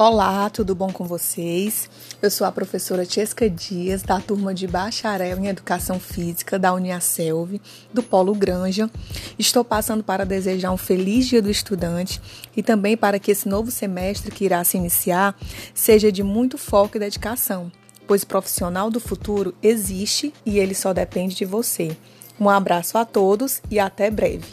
Olá, tudo bom com vocês? Eu sou a professora Tiesca Dias, da turma de Bacharel em Educação Física da Uniaselv, do Polo Granja. Estou passando para desejar um feliz Dia do Estudante e também para que esse novo semestre que irá se iniciar seja de muito foco e dedicação, pois o profissional do futuro existe e ele só depende de você. Um abraço a todos e até breve.